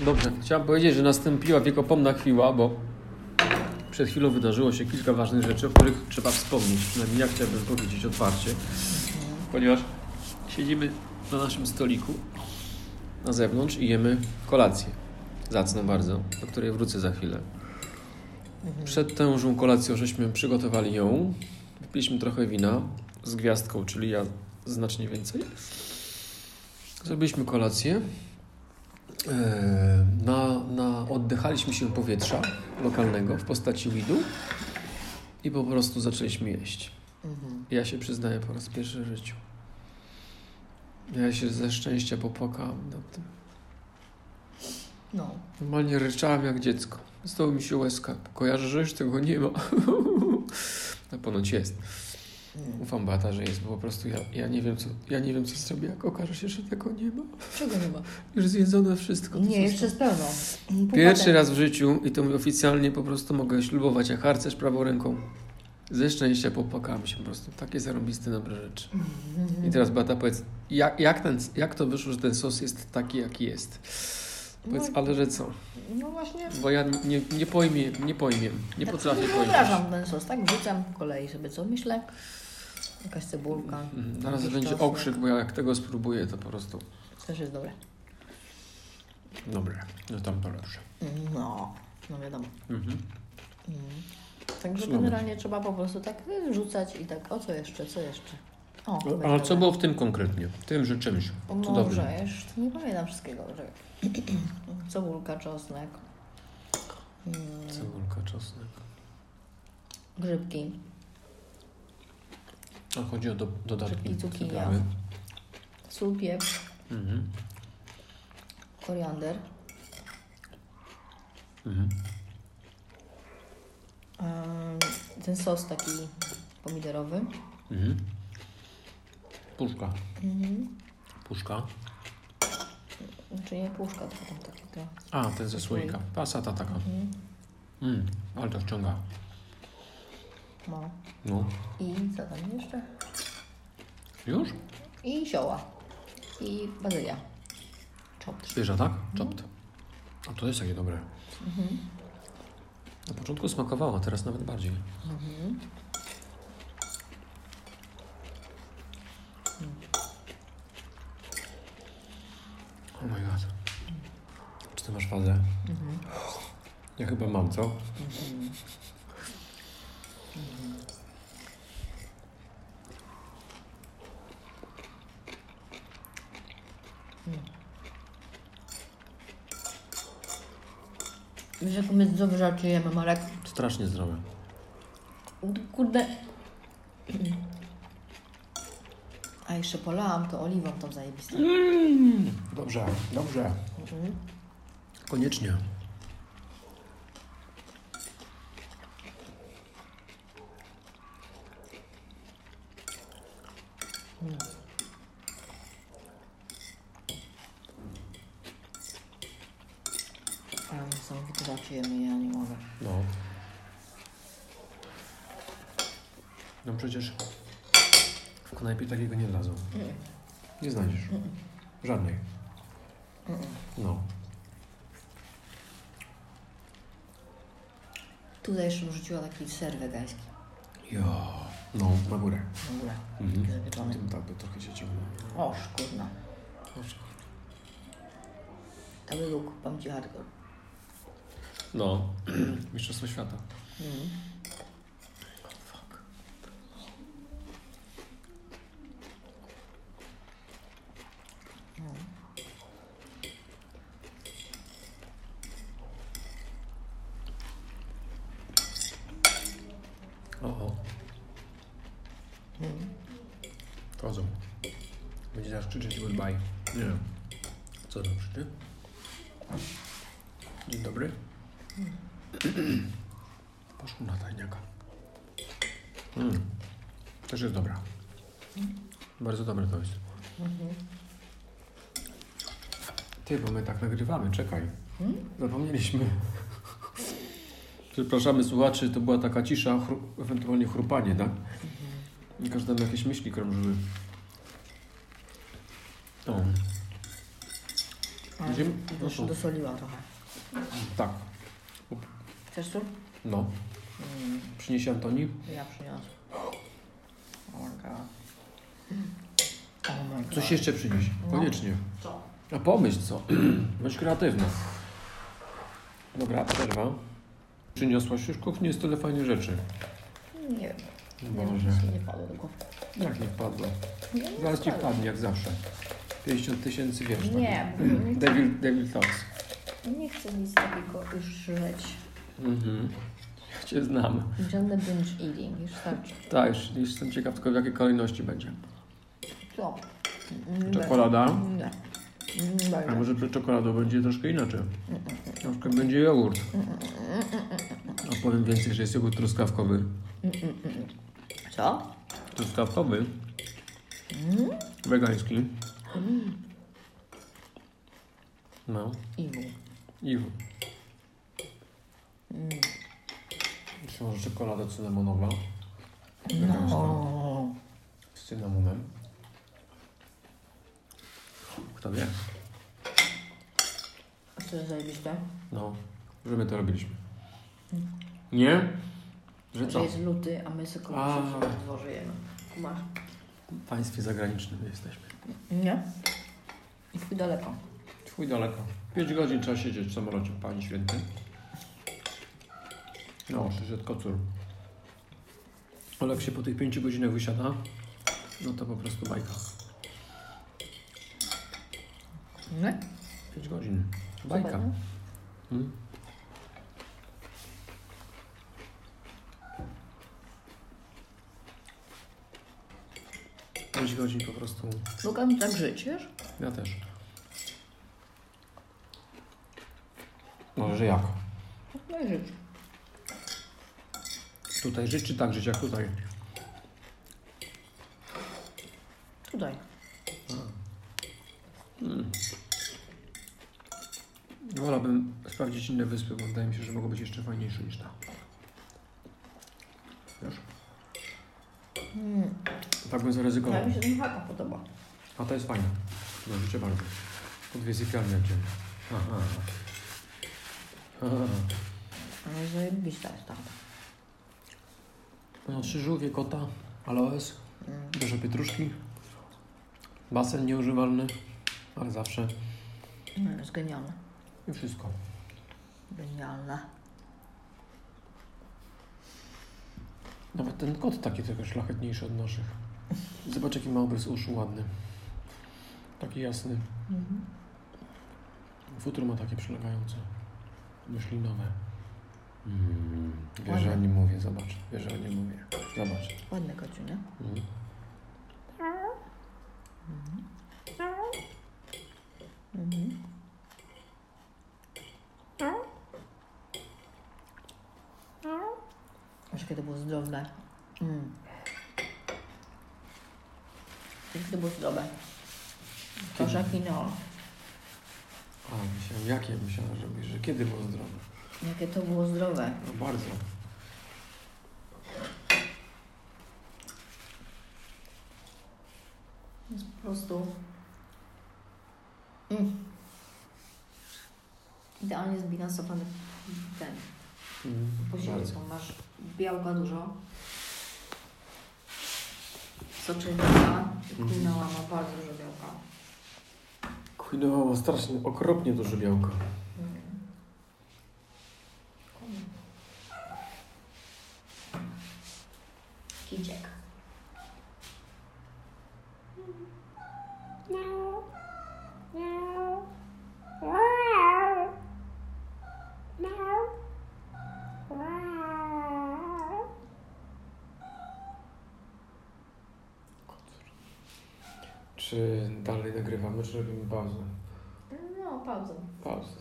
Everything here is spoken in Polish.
Dobrze, chciałem powiedzieć, że nastąpiła wiekopomna chwila, bo przed chwilą wydarzyło się kilka ważnych rzeczy, o których trzeba wspomnieć. Przynajmniej ja chciałbym powiedzieć otwarcie, ponieważ siedzimy na naszym stoliku na zewnątrz i jemy kolację. Zacną bardzo, do której wrócę za chwilę. Przed tężą kolacją żeśmy przygotowali ją. Wypiliśmy trochę wina z gwiazdką, czyli ja znacznie więcej. Zrobiliśmy kolację. Eee, Na, na, oddychaliśmy się powietrza lokalnego w postaci weedu i po prostu zaczęliśmy jeść. Ja się przyznaję po raz pierwszy w życiu. Ja się ze szczęścia popłakałam nad tym. No. Normalnie ryczałem jak dziecko. Stało mi się łezka. Kojarzę, że już tego nie ma. Na ponoć jest. Ufam Bata, że jest, bo po prostu ja, ja nie wiem, co, ja nie wiem, co zrobię, jak okaże się, że tego nie ma. Czego nie ma? Już zjedzone wszystko. Nie, jeszcze z pełną. Pierwszy raz w życiu i to mówię oficjalnie po prostu mogę ślubować jak harcerz prawą ręką. Ze szczęścia popłakałem się po prostu. Takie zarąbiste dobre rzeczy. I teraz Bata powiedz, jak, jak, ten, jak to wyszło, że ten sos jest taki, jaki jest? Powiedz, No, ale że co? no właśnie. Bo ja nie, nie pojmiem, nie pojmiem, nie tak potrafię pojmować. wyobrażam ten sos, tak? Wrzucam po kolei sobie co myślę. Jakaś cebulka. Zaraz jakiś będzie czosnek. okrzyk, bo ja jak tego spróbuję, to po prostu... Też jest dobre. Dobre, no tam to lepsze. No, no wiadomo. Mhm. Mm. Także generalnie trzeba po prostu tak rzucać i tak, o co jeszcze, co jeszcze? O, będzie ale co było w tym konkretnie? W tym, że czymś No cudownym. Może, jeszcze nie pamiętam wszystkiego. Że... Cebulka, czosnek, mm, Cebulka, czosnek. grzybki, A chodzi o do, dodatki. Cukinia. sól, pieprz, Mhm. koriander, Mhm. ten sos taki pomidorowy. Mhm. Puszka. Mhm. Puszka. Znaczy nie puszka, tylko tam taki to. A, ten ze słoika. Pasata taka. Mhm. Mm, ale to wciąga. No. No. I co tam jeszcze? Już? I zioła. I bazylia. Chopped. Świeża, tak? Chopped. A to jest takie dobre. Mhm. Na początku smakowało, teraz nawet bardziej. Mhm. Oh my god. Czy ty masz fazę? Mhm. Ja chyba mam, co? Mhm. Wiesz, jak my dobrze rzeczy jemy, Marek? Strasznie zdrowe. Kurde. A jeszcze polałam to oliwą tą zajebistą. Mm, dobrze, dobrze. Mhm. Koniecznie. Ale niesamowite rzeczy jemy, ja nie mogę. No. No przecież w knajpie takiego nie dadzą. Nie znajdziesz. Żadnej. No. Tutaj jeszcze wrzuciła taki ser wegański. Jo. No, na górę. W ogóle. Mhm. Zapieczony. Tym tak by trochę się ciągnął. O, szkurna. To był luk, powiem ci hardcore. No. Mistrzostwo świata. Mm. O, o. Mm. Wchodzą. Będzie teraz krzyczeć goodbye. Nie wiem. Co to krzyczy? Dzień dobry. Poszło na tajniaka. Mm. Też jest dobra. Bardzo dobre to jest. Mhm. Ty, bo my tak nagrywamy, czekaj. Mm? Zapomnieliśmy. Przepraszamy słuchaczy, to była taka cisza, chru, ewentualnie chrupanie, tak? Każdy tam jakieś myśli krążyły. O. Ale Będziemy- Już no to- dosoliła trochę. Tak. Chcesz sól? No. Mm, Przyniesie Antoni? ja przyniosę. Oh my god. Oh my god. Coś jeszcze przynieś. No. Koniecznie. Co? A pomyśl co. Bądź kreatywny. Dobra, przerwa. Przyniosłaś już w kuchni jest tyle fajnych rzeczy. Nie wiem. Boże. Nie, nie padło głowy. Jak nie wpadło? Nie, Zaraz ci wpadnie jak zawsze. 50 tysięcy wiesz. Nie, tak. bo nie, Devil, devil thoughts. nie chcę nic takiego już żreć. Mhm. Ja cię znam. Żadne binge eating, już starczy. Tak, już, już jestem ciekaw tylko w jakiej kolejności będzie. Co? Czekolada. Nie. Mm, A może przed czekoladą będzie troszkę inaczej. Na przykład będzie jogurt. A powiem więcej, że jest jogurt truskawkowy. Co? Truskawkowy. Wegański. No. Iwu. I Czy może czekolada cynamonowa? No. Z cynamonem. Kto wie? A co jest zajebiste? No, że my to robiliśmy. Nie? Że co? jest luty, a my sobie A. w dworze jemy. Kumasz? W państwie zagranicznym jesteśmy. Nie? I twój daleko. Twój daleko. 5 godzin trzeba siedzieć w samolocie, pani święty. No, przyszedł kocur. Ale jak się po tych 5 godzinach wysiada, no to po prostu bajka. Nie? 5 godzin. Bajka. Super, no? Hmm? Pięć godzin po prostu. Mogę tak żyć, wiesz? Ja też. Może, że jak? No i żyć. Tutaj żyć, czy tak żyć jak tutaj? Tutaj. Wolałbym sprawdzić inne wyspy, bo wydaje mi się, że mogą być jeszcze fajniejsze niż ta. Wiesz? Mm. Tak bym zaryzykował. Ja mi się ten chata podoba. A to jest fajne. No życzę bardzo. Po dwie sypialnie. Aha. Aha. Ale zajebista jest tam. No, trzy żółwie, kota, aloes, Mm. dużo pietruszki, basen nieużywalny, ale zawsze Mm, jest genialne. I wszystko. Genialne. Nawet ten kot taki trochę szlachetniejszy od naszych. Zobacz jaki ma obrys uszu ładny. Taki jasny. Mhm. Futro ma takie przylegające. Myślinowe. Mm, wiesz, że o nim mówię, zobacz. Wiesz, że o nim mówię. Zobacz. Ładny kociu, nie? Mm. Mhm. Aż jakie to było zdrowe. Mm. Jakie to było zdrowe. Kasza quinoa. A, myślałem, jakie myślałem, że mówisz, że kiedy było zdrowe. Jakie to było zdrowe. No bardzo. Jest po prostu... Mm. Idealnie zbilansowany ten Mm, posiłek. Masz białka dużo. Soczewika. Mhm. Quinoa ma bardzo dużo białka. Quinoa ma strasznie, okropnie duże białko. Czy dalej nagrywamy, czy robimy pauzę? No, pauzę. Pauzę.